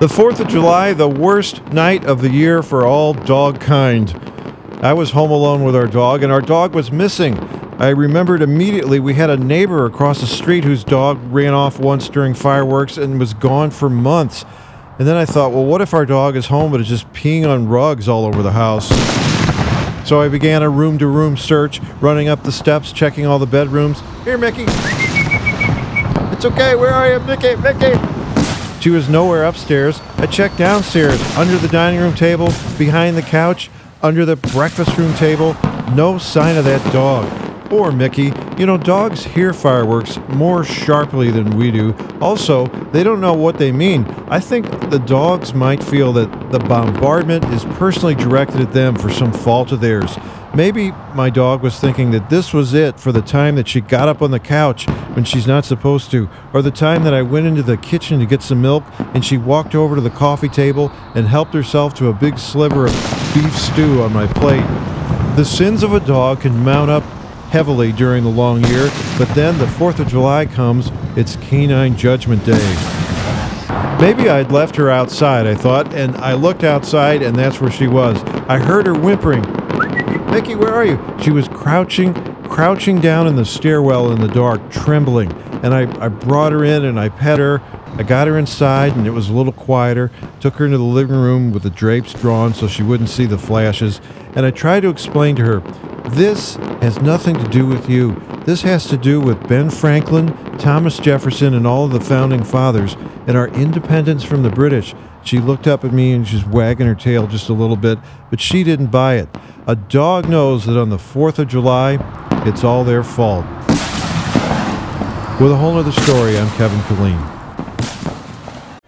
The 4th of July, the worst night of the year for all dog kind. I was home alone with our dog, and our dog was missing. I remembered immediately we had a neighbor across the street whose dog ran off once during fireworks and was gone for months. And then I thought, well, what if our dog is home but is just peeing on rugs all over the house? So I began a room to room search, running up the steps, checking all the bedrooms. Here, Mickey. It's okay. Where are you, Mickey? Mickey. She was nowhere upstairs. I checked downstairs, under the dining room table, behind the couch, under the breakfast room table. No sign of that dog. Or Mickey. You know, dogs hear fireworks more sharply than we do. Also, they don't know what they mean. I think the dogs might feel that the bombardment is personally directed at them for some fault of theirs. Maybe my dog was thinking that this was it for the time that she got up on the couch when she's not supposed to, or the time that I went into the kitchen to get some milk and she walked over to the coffee table and helped herself to a big sliver of beef stew on my plate. The sins of a dog can mount up heavily during the long year, but then the 4th of July comes, it's Canine Judgment Day. Maybe I'd left her outside, I thought, and I looked outside and that's where she was. I heard her whimpering. Mickey, where are you? She was crouching, crouching down in the stairwell in the dark, trembling. And I, I brought her in and I pet her. I got her inside and it was a little quieter. Took her into the living room with the drapes drawn so she wouldn't see the flashes. And I tried to explain to her this has nothing to do with you. This has to do with Ben Franklin, Thomas Jefferson, and all of the founding fathers and our independence from the British. She looked up at me and she's wagging her tail just a little bit, but she didn't buy it. A dog knows that on the 4th of July, it's all their fault. With a whole other story, I'm Kevin Killeen.